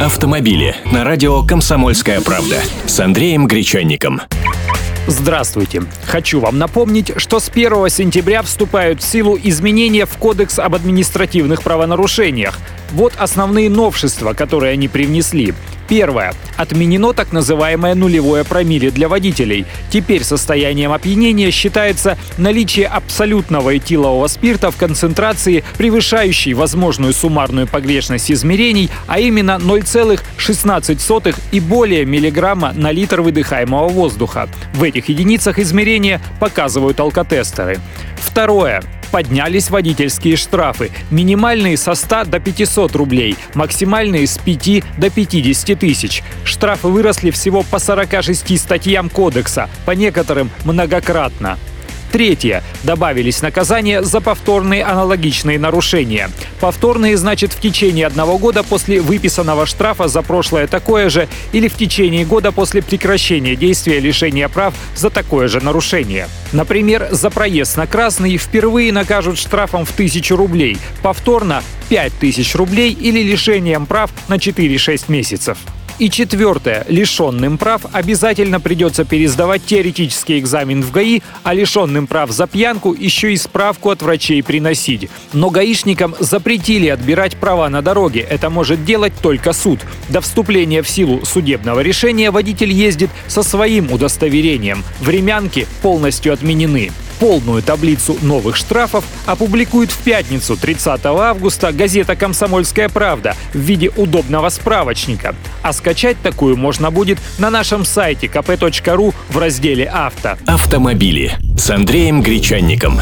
Автомобили на радио «Комсомольская правда» с Андреем Гречанником. Здравствуйте. Хочу вам напомнить, что с 1 сентября вступают в силу изменения в Кодекс об административных правонарушениях. Вот основные новшества, которые они привнесли. Первое. Отменено так называемое нулевое промилле для водителей. Теперь состоянием опьянения считается наличие абсолютного этилового спирта в концентрации, превышающей возможную суммарную погрешность измерений, а именно 0,16 и более миллиграмма на литр выдыхаемого воздуха. В этих единицах измерения показывают алкотестеры. Второе поднялись водительские штрафы. Минимальные со 100 до 500 рублей, максимальные с 5 до 50 тысяч. Штрафы выросли всего по 46 статьям кодекса, по некоторым многократно. Третье. Добавились наказания за повторные аналогичные нарушения. Повторные значит в течение одного года после выписанного штрафа за прошлое такое же или в течение года после прекращения действия лишения прав за такое же нарушение. Например, за проезд на красный впервые накажут штрафом в тысячу рублей, повторно 5000 рублей или лишением прав на 4-6 месяцев. И четвертое. Лишенным прав обязательно придется пересдавать теоретический экзамен в ГАИ, а лишенным прав за пьянку еще и справку от врачей приносить. Но гаишникам запретили отбирать права на дороге. Это может делать только суд. До вступления в силу судебного решения водитель ездит со своим удостоверением. Времянки полностью отменены. Полную таблицу новых штрафов опубликует в пятницу 30 августа газета «Комсомольская правда» в виде удобного справочника. А скачать такую можно будет на нашем сайте kp.ru в разделе «Авто». Автомобили с Андреем Гречанником.